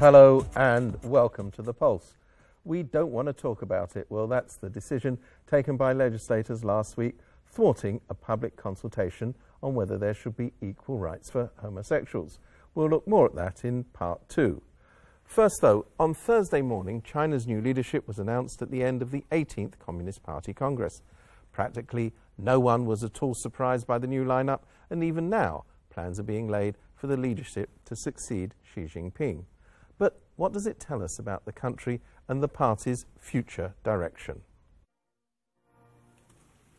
Hello and welcome to the Pulse. We don't want to talk about it. Well, that's the decision taken by legislators last week, thwarting a public consultation on whether there should be equal rights for homosexuals. We'll look more at that in part two. First, though, on Thursday morning, China's new leadership was announced at the end of the 18th Communist Party Congress. Practically no one was at all surprised by the new lineup, and even now, plans are being laid for the leadership to succeed Xi Jinping. But what does it tell us about the country and the party's future direction?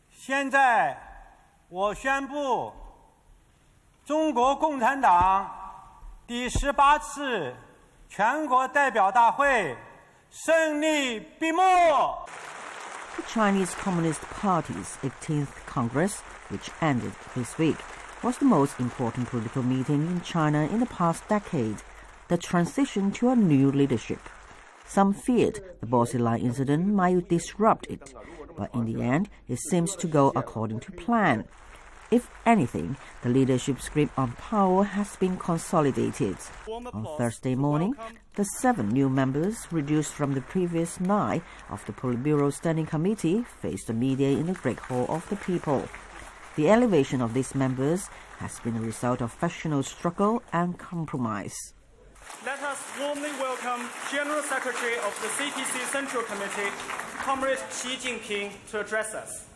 现在，我宣布，中国共产党第十八次全国代表大会胜利闭幕。The Chinese Communist Party's 18th Congress, which ended this week, was the most important political meeting in China in the past decade, the transition to a new leadership. Some feared the Bo Xilai incident might disrupt it, but in the end, it seems to go according to plan. If anything, the leadership's grip on power has been consolidated. On Thursday morning, the seven new members, reduced from the previous nine of the Politburo Standing Committee, faced the media in the Great Hall of the People. The elevation of these members has been a result of factional struggle and compromise let us warmly welcome General Secretary of the CPC Central Committee, Comrade Xi Jinping, to address us.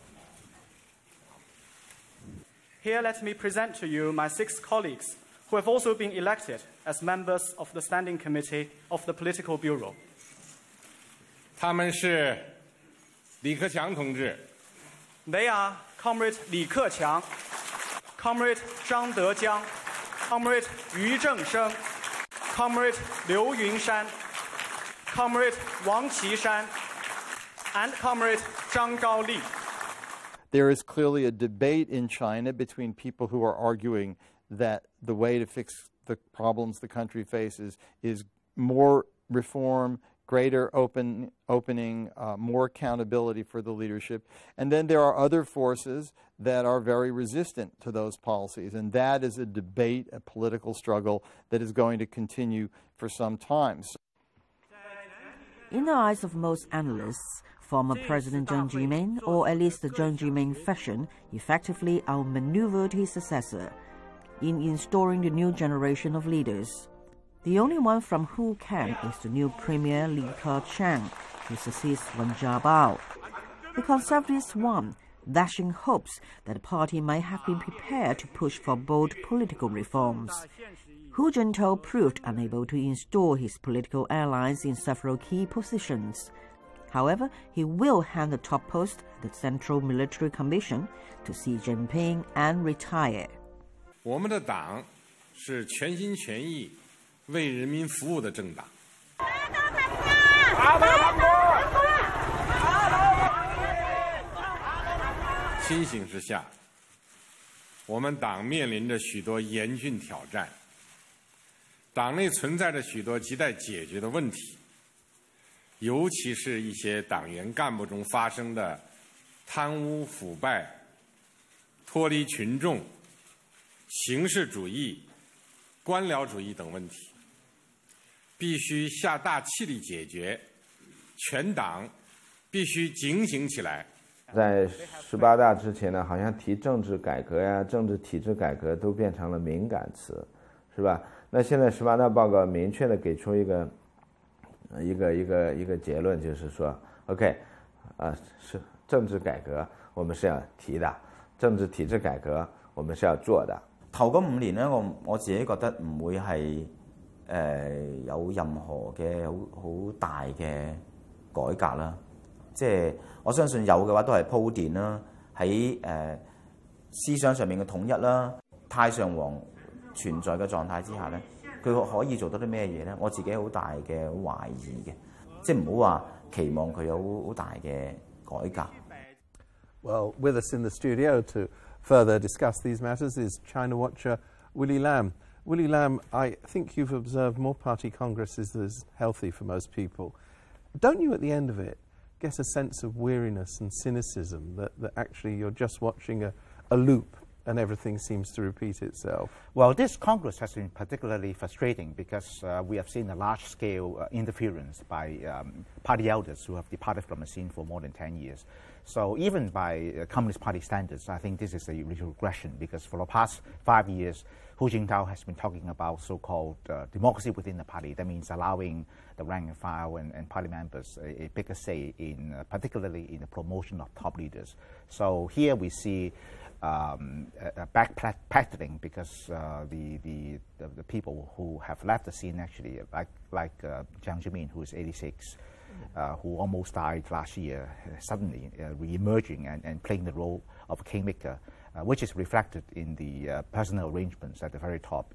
Here, let me present to you my six colleagues who have also been elected as members of the Standing Committee of the Political Bureau. 他们是李克强同志。They are Comrade 李克强、Comrade 张德江、Comrade 俞正声。Comrade Liu Yunshan, Comrade Wang Qishan, and Comrade Zhang Gaoli. There is clearly a debate in China between people who are arguing that the way to fix the problems the country faces is more reform, greater open, opening, uh, more accountability for the leadership. And then there are other forces that are very resistant to those policies. And that is a debate, a political struggle that is going to continue for some time. In the eyes of most analysts, former President Jiang Zemin, or at least the Jiang Zemin fashion, effectively outmaneuvered his successor in installing the new generation of leaders. The only one from who can is the new Premier Li Keqiang, who succeeds Wen Jiabao. The Conservatives won, dashing hopes that the party might have been prepared to push for bold political reforms. Hu Jintao proved unable to install his political allies in several key positions. However, he will hand the top post at the Central Military Commission to Xi Jinping and retire. 我们的党是全心全意 为人民服务的政党。清醒之下，我们党面临着许多严峻挑战，党内存在着许多亟待解决的问题，尤其是一些党员干部中发生的贪污腐败、脱离群众、形式主义、官僚主义等问题，必须下大气力解决。全党必须警醒起来。在十八大之前呢，好像提政治改革呀、政治体制改革都变成了敏感词，是吧？那现在十八大报告明确的给出一个一个一个一个结论，就是说，OK，啊，是政治改革我们是要提的，政治体制改革我们是要做的。头嗰五年呢，我我自己觉得唔會係誒、呃、有任何嘅好好大嘅改革啦。即係我相信有嘅話都係鋪墊啦，喺誒、呃、思想上面嘅統一啦。太上皇存在嘅狀態之下咧，佢可以做到啲咩嘢咧？我自己好大嘅懷疑嘅，即係唔好話期望佢有好大嘅改革。Well, with us in the studio to further discuss these matters is China watcher Willie Lam. Willy Lam, I think you've observed more party congresses as healthy for most people. Don't you, at the end of it, get a sense of weariness and cynicism that, that actually you're just watching a, a loop and everything seems to repeat itself. Well, this Congress has been particularly frustrating because uh, we have seen a large scale uh, interference by um, party elders who have departed from the scene for more than 10 years. So, even by uh, Communist Party standards, I think this is a regression because for the past five years, Hu Jintao has been talking about so called uh, democracy within the party. That means allowing the rank and file and, and party members a, a bigger say in, uh, particularly in the promotion of top leaders. So, here we see um, a, backpedaling because uh, the, the, the, the, people who have left the scene actually, like, like uh, Jiang Zemin, who is 86, uh, who almost died last year, uh, suddenly uh, re-emerging and, and playing the role of a kingmaker, which is reflected in the personal arrangements at the very top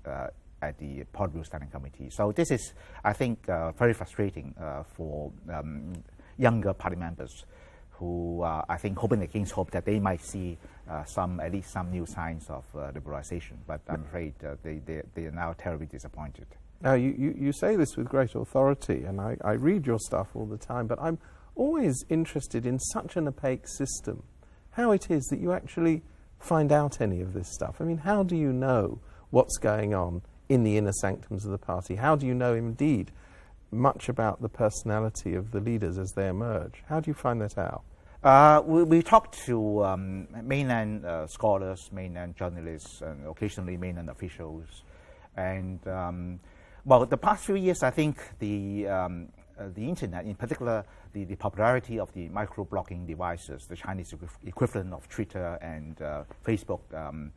at the Politburo Standing Committee. So this is, I think, very frustrating for um, younger party members who uh, I think hoping against hope that they might see uh, some at least some new signs of uh, liberalization. But I'm afraid uh, they, they, they are now terribly disappointed. Now, you, you, you say this with great authority, and I, I read your stuff all the time, but I'm always interested in such an opaque system, how it is that you actually find out any of this stuff. I mean, how do you know what's going on in the inner sanctums of the party? How do you know, indeed, much about the personality of the leaders as they emerge? How do you find that out? Uh, we, we talk to um, mainland uh, scholars, mainland journalists, and occasionally mainland officials. And um, well, the past few years, I think the um, uh, the internet, in particular, the, the popularity of the micro-blogging devices, the Chinese equivalent of Twitter and uh, Facebook, um,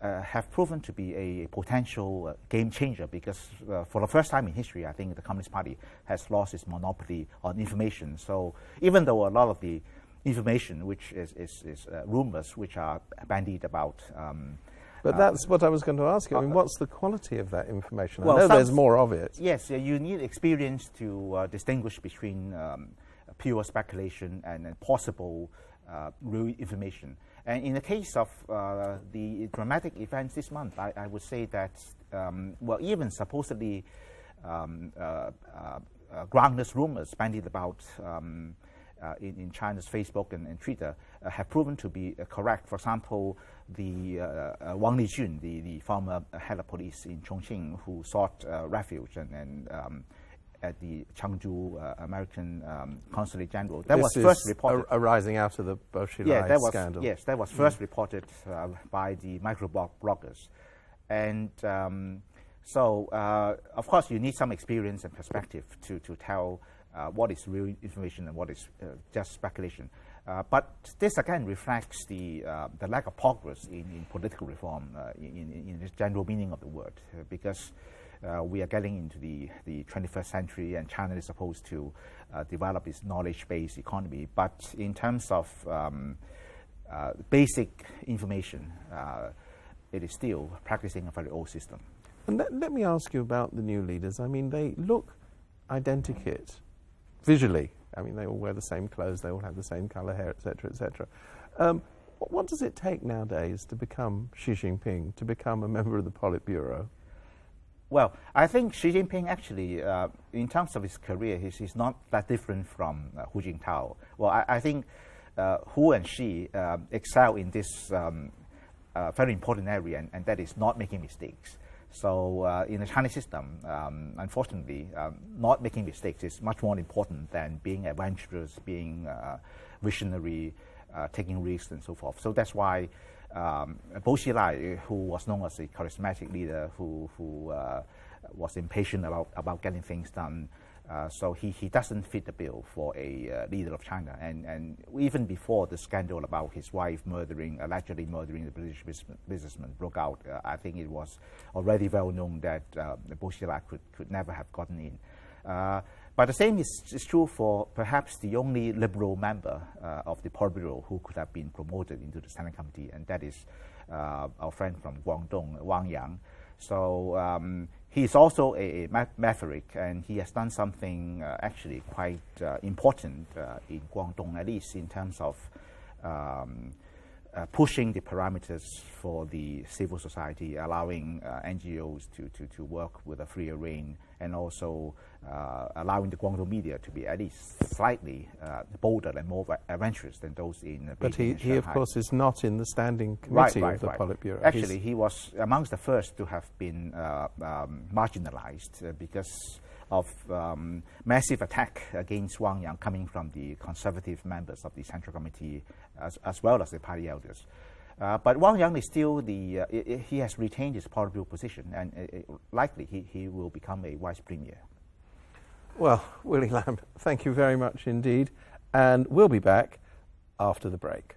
uh, have proven to be a potential uh, game changer because for the first time in history, I think the Communist Party has lost its monopoly on information. So even though a lot of the information, which is, is, is uh, rumors, which are bandied about. Um, but uh, that's what I was going to ask you. I mean, uh, what's the quality of that information? Well, I know there's more of it. Yes, you need experience to uh, distinguish between um, pure speculation and, and possible uh, real information. And in the case of uh, the dramatic events this month, I, I would say that, um, well, even supposedly um, groundless rumors bandied about um, uh, in, in, China's Facebook and, and Twitter uh, have proven to be uh, correct. For example, the Wang Lijun, the, the former head of police in Chongqing, who sought refuge and, and um, at the Chengdu uh, American um, Consulate General. That this was first reported. arising out of the Bo Xilai yeah, that was, scandal. Yes, that was first mm. reported uh, by the microbloggers. And um, so, uh, of course, you need some experience and perspective to, to tell uh, what is real information and what is uh, just speculation. Uh, but this again reflects the, uh, the lack of progress in, in political reform uh, in, in, the general meaning of the word, uh, because we are getting into the, the 21st century and China is supposed to develop its knowledge based economy. But in terms of um, basic information, it is still practicing a very old system. And let, let me ask you about the new leaders. I mean, they look identikit visually. I mean, they all wear the same clothes, they all have the same colour hair, etc., etc. Um, what, does it take nowadays to become Xi Jinping, to become a member of the Politburo? Well, I think Xi Jinping actually, uh, in terms of his career, he's, he's not that different from uh, Hu Jintao. Well, I, I think uh, Hu and Xi uh, excel in this um, uh, very important area, and, and that is not making mistakes. So uh, in the Chinese system, um, unfortunately, um, not making mistakes is much more important than being adventurous, being uh, visionary, uh, taking risks, and so forth. So that's why um, Bo Xilai, who was known as a charismatic leader, who, who uh, was impatient about, about getting things done, uh, so he, he doesn't fit the bill for a uh, leader of China. And, and even before the scandal about his wife murdering, allegedly murdering the British businessman broke out, uh, I think it was already well known that uh, Xilai could, could never have gotten in. Uh, but the same is, is, true for perhaps the only liberal member uh, of the Politburo who could have been promoted into the Standing Committee, and that is our friend from Guangdong, Wang Yang. So um, He's also a, maverick, and he has done something uh, actually quite uh, important uh, in Guangdong, at least in terms of um, uh, pushing the parameters for the civil society, allowing uh, NGOs to, to, to work with a freer reign, and also uh, allowing the Guangdong media to be at least slightly uh, bolder and more adventurous than those in uh, But he, he of course, is not in the standing committee right, of the right. Politburo. He's- Actually, he was amongst the first to have been uh, um, marginalized uh, because of um, massive attack against Wang Yang coming from the conservative members of the Central Committee as, as well as the party elders. Uh, but Wang Yang is still the, uh, he has retained his Politburo position and uh, uh, likely he, he will become a vice premier. Well, Willy Lam, thank you very much indeed. And we'll be back after the break.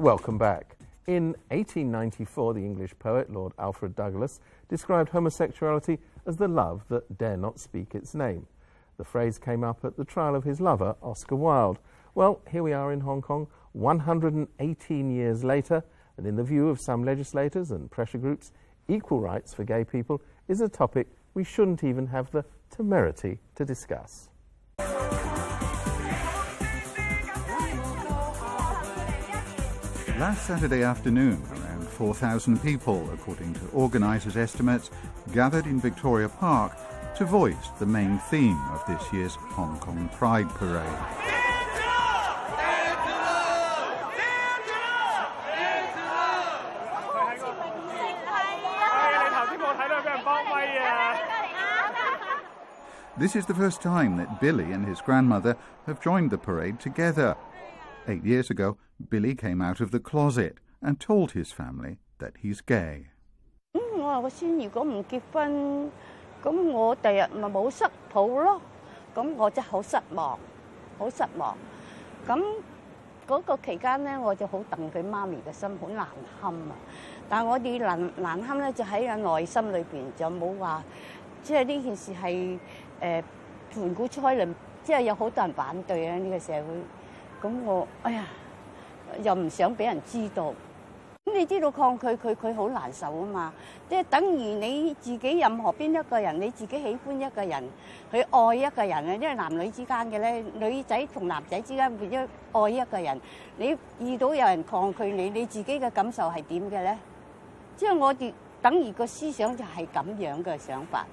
Welcome back. In 1894, the English poet Lord Alfred Douglas described homosexuality as the love that dare not speak its name. The phrase came up at the trial of his lover, Oscar Wilde. Well, here we are in Hong Kong, 118 years later, and in the view of some legislators and pressure groups, equal rights for gay people is a topic we shouldn't even have the temerity to discuss. Last Saturday afternoon, 4,000 people, according to organisers' estimates, gathered in Victoria Park to voice the main theme of this year's Hong Kong Pride Parade. This is the first time that Billy and his grandmother have joined the parade together. Eight years ago, Billy came out of the closet and told his family that he's gay. 咁我話個孫如果唔结婚，咁我第日咪冇室抱咯。咁我真好失望，好失望。咁嗰個期間咧，我就好戥佢媽咪嘅心，好難堪啊！但系我哋難難堪咧，就喺個內心裏邊，就冇話即係呢件事係誒盤古初論，即係有好多人反對啊！呢、個社會，咁我哎呀又唔想俾人知道。你知道抗拒佢，佢好难受啊嘛！即系等于你自己任何边一个人，你自己喜欢一个人，去爱一个人啊！因为男女之间嘅咧，女仔同男仔之间会一爱一个人，你遇到有人抗拒你，你自己嘅感受系点嘅咧？即系我哋等于个思想就系咁样嘅想法，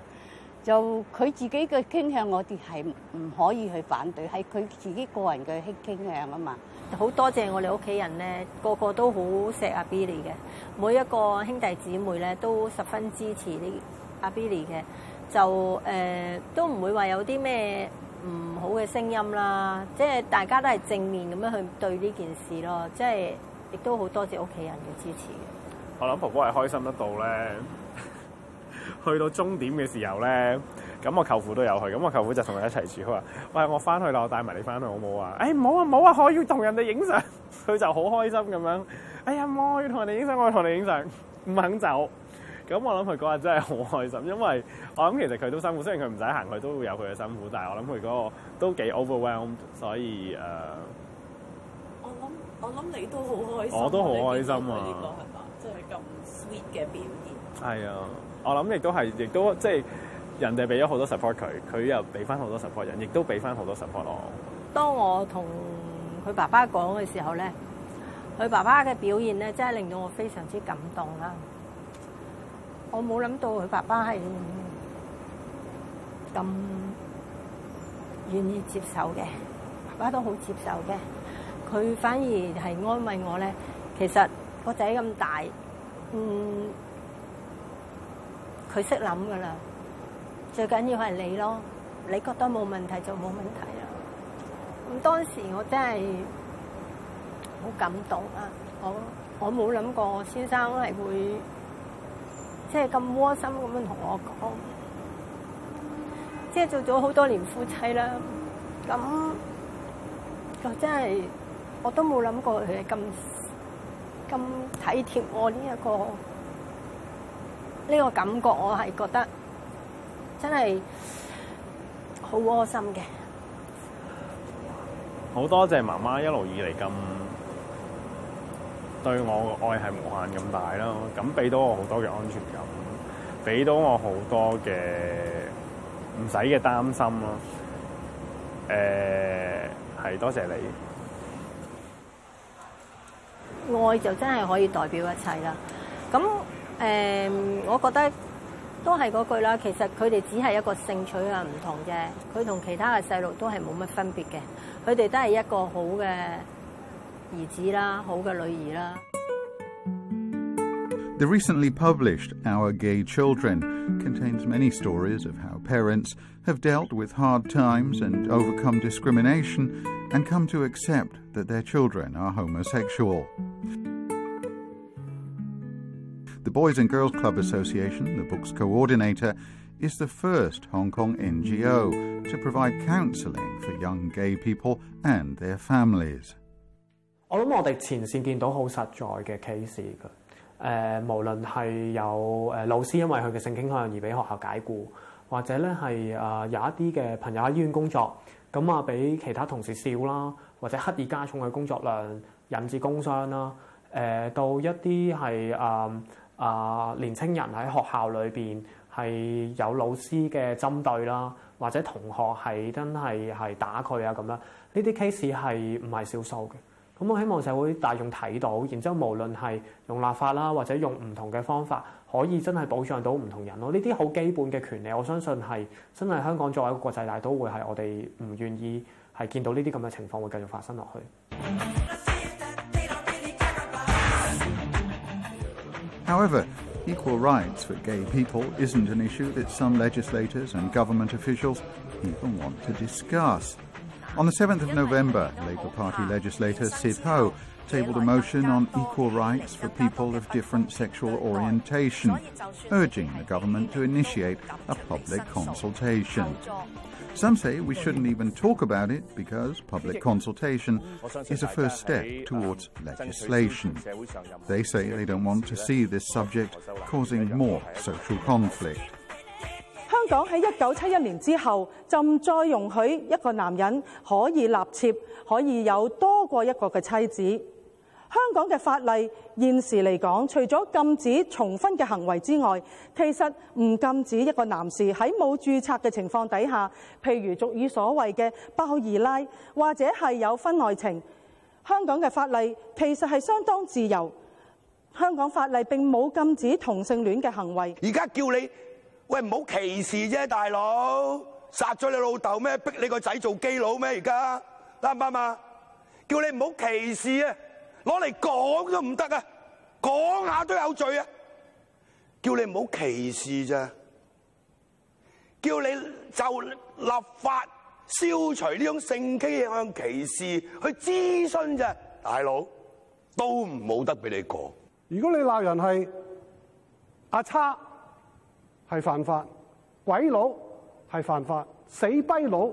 就佢自己嘅倾向，我哋系唔可以去反对，系佢自己个人嘅倾倾向啊嘛。好多謝我哋屋企人咧，個個都好錫阿 Billy 嘅，每一個兄弟姊妹咧都十分支持呢阿 Billy 嘅，就誒、呃都唔會話有啲咩唔好嘅聲音啦，即係大家都係正面咁樣去對呢件事咯，即係亦都好多謝屋企人嘅支持嘅。我諗婆婆係開心得到咧，去到終點嘅時候咧， 咁我舅父都有去，咁我舅父就同佢一齊住，佢話：喂，我翻去啦，我帶埋你翻去好冇啊？誒唔好啊唔好啊，我要同人哋影相。佢就好開心咁樣，哎呀，我要同人哋影相，我要同你影相，唔肯走。咁我諗佢嗰日真係好開心，因為我諗其實佢都辛苦，雖然佢唔使行，佢都會有佢嘅辛苦，但係我諗佢嗰個都幾 overwhelmed，所以誒。呃我諗我諗你都好開心，我都好開心啊呢個係嘛，即係咁 sweet 嘅表現。係啊，我諗亦都係，亦都即係人哋俾咗好多 support 佢，佢又俾翻好多 support 人，亦都俾翻好多 support 我。當我同佢爸爸講嘅時候咧，佢爸爸嘅表現咧，真係令到我非常之感動啦。我冇諗到佢爸爸係咁願意接受嘅，爸爸都好接受嘅。佢反而係安慰我咧，其實個仔咁大，嗯，佢識諗噶啦。最緊要係你咯，你覺得冇問題就冇問題啦。咁當時我真係好感動啊！我我冇諗過先生係會即係咁窩心咁樣同我講，即係做咗好多年夫妻啦。咁我真係我都冇諗過佢係咁咁體貼我呢、一個呢、個感覺，我係覺得 真係好窩心嘅。好多謝媽媽一路以嚟咁對我嘅愛係無限咁大啦，咁俾到我好多嘅安全感，俾到我好多嘅唔使嘅擔心咯。誒、係多謝你。愛就真係可以代表一切啦。咁誒、呃我覺得都系嗰句啦。其实佢哋只系一个性取向唔同啫，佢同其他嘅细路都系冇乜分别嘅。佢哋都系一个好嘅儿子啦，好嘅女儿啦。 The recently published Our Gay Children contains many stories of how parents have dealt with hard times and overcome discrimination and come to accept that their children are homosexual. The Boys and Girls Club Association, the book's coordinator, is the first Hong Kong NGO to provide counselling for young gay people and their families. 我谂我哋前线见到好实在嘅 case 嘅，诶、无论系有诶、老师因为佢嘅性倾向而俾学校解雇，或者咧系诶有一啲嘅朋友喺医院工作，咁啊俾其他同事笑啦，或者刻意加重佢工作量，引致工伤啦，诶、到一啲系诶 啊年青人喺學校裏邊係有老師嘅針對啦，或者同學係真係係打佢啊咁樣，呢啲 case 係唔係少數嘅。咁我希望社會大眾睇到，然之後無論係用立法啦，或者用唔同嘅方法，可以真係保障到唔同人咯。呢啲好基本嘅權利，我相信係真係香港作為一個國際大都會，係我哋唔願意係見到呢啲咁嘅情況會繼續發生落去。 However, equal rights for gay people isn't an issue that some legislators and government officials even want to discuss. On the 7th of November, Labour Party legislator Cyd Ho tabled a motion on equal rights for people of different sexual orientation, urging the government to initiate a public consultation. Some say we shouldn't even talk about it because public consultation is a first step towards legislation. They say they don't want to see this subject causing more social conflict. 香港喺一九七一年之後，就唔再容許一個男人可以立妾，可以有多過一個嘅妻子。香港嘅法例現時嚟講，除咗禁止重婚嘅行為之外，其實唔禁止一個男士喺冇註冊嘅情況底下，譬如俗語所謂嘅包二奶，或者係有婚外情。香港嘅法例其實係相當自由，香港法例並冇禁止同性戀嘅行為。而家叫你喂唔好歧視啫，大佬殺咗你老豆咩？逼你個仔做基佬咩？而家啱唔啱啊？叫你唔好歧視啊！攞嚟講都唔得啊，講下都有罪啊！叫你唔好歧視咋，叫你就立法消除呢種性傾向歧視，去諮詢咋，大佬都唔冇得俾你講。如果你鬧人係阿叉 系犯法，鬼佬系犯法，死跛佬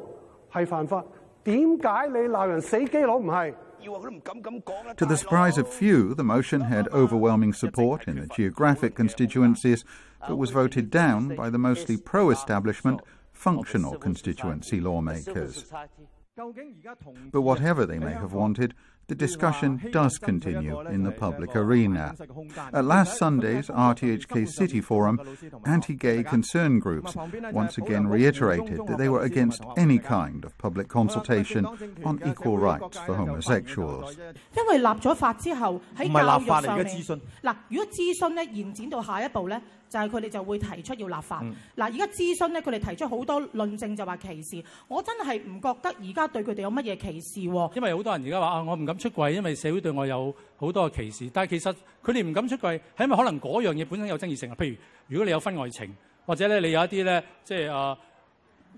系犯法，点解你闹人死基佬唔系？ To the surprise of few, the motion had overwhelming support in the geographic constituencies, but was voted down by the mostly pro establishment functional constituency lawmakers. But whatever they may have wanted, the discussion does continue in the public arena. At last Sunday's RTHK City Forum, anti gay concern groups once again reiterated that they were against any kind of public consultation on equal rights for homosexuals. 因为立咗法之后喺唔系教立法嚟育上嘅咨询面，嗱，如果咨询咧延展到下一步咧， 就係佢哋就會提出要立法。嗯嗱、而家諮詢咧，佢哋提出好多論證就話歧視，我真係唔覺得而家對佢哋有乜嘢歧視喎。因為好多人而家話啊，我唔敢出櫃，因為社會對我有好多嘅歧視。但係其實佢哋唔敢出櫃，係因為可能嗰樣嘢本身有爭議性啊。譬如如果你有婚外情，或者咧你有一啲咧即係啊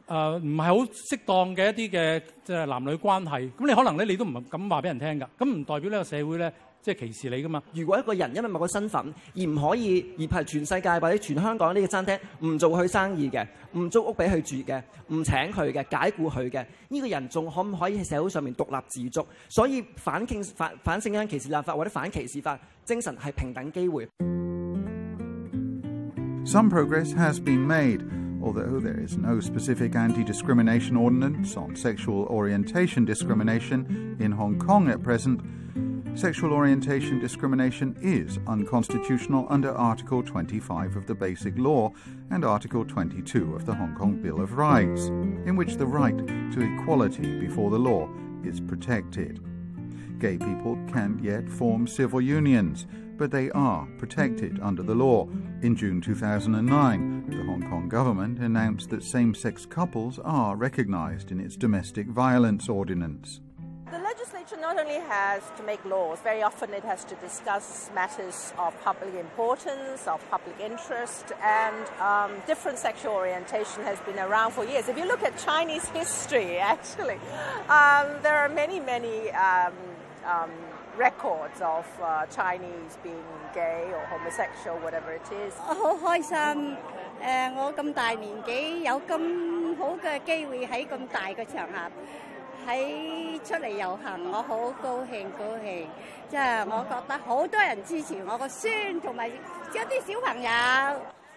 誒唔係好適當嘅一啲嘅即係男女關係，咁你可能咧你都唔敢話俾人聽㗎。咁唔代表呢個社會咧即係歧視你㗎嘛。如果一個人因為某個身份而唔可以，而係全世界或者全香港呢個餐廳唔做佢生意嘅，唔租屋俾佢住嘅，唔請佢嘅，解雇佢嘅，呢、個人仲可唔可以喺社會上面獨立自足？所以反傾反反性傾歧視立法或者反歧視法精神係平等機會。Some progress has been made, although there is no specific anti discrimination ordinance on sexual orientation discrimination in Hong Kong at present. Sexual orientation discrimination is unconstitutional under Article 25 of the Basic Law and Article 22 of the Hong Kong Bill of Rights, in which the right to equality before the law is protected. Gay people can't yet form civil unions, but they are protected under the law. In June 2009, the Hong Kong government announced that same sex couples are recognized in its domestic violence ordinance. The legislature not only has to make laws, very often it has to discuss matters of public importance, of public interest, and um, different sexual orientation has been around for years. If you look at Chinese history, actually, um, there are many, many um, um records of uh, Chinese being gay or homosexual, whatever it is. 我好開心，誒、我咁大年紀有咁好嘅機會喺咁大嘅場合喺出嚟遊行，我好高興高興，即係我覺得好多人支持我個孫同埋一啲小朋友。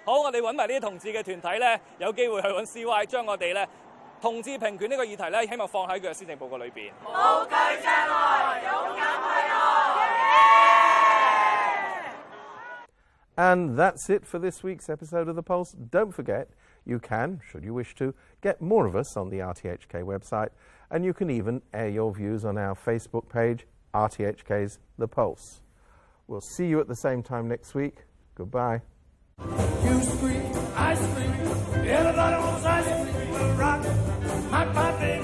好，我哋揾埋呢啲同志嘅團體咧，有機會去揾 CY，將我哋咧同志平權呢個議題咧，希望放喺佢嘅施政報告裏邊。無懼障礙，勇敢 And that's it for this week's episode of The Pulse. Don't forget, you can, should you wish to, get more of us on the RTHK website, and you can even air your views on our Facebook page, RTHK's The Pulse. We'll see you at the same time next week. Goodbye. You scream, I scream, everybody wants ice cream. Rock my party.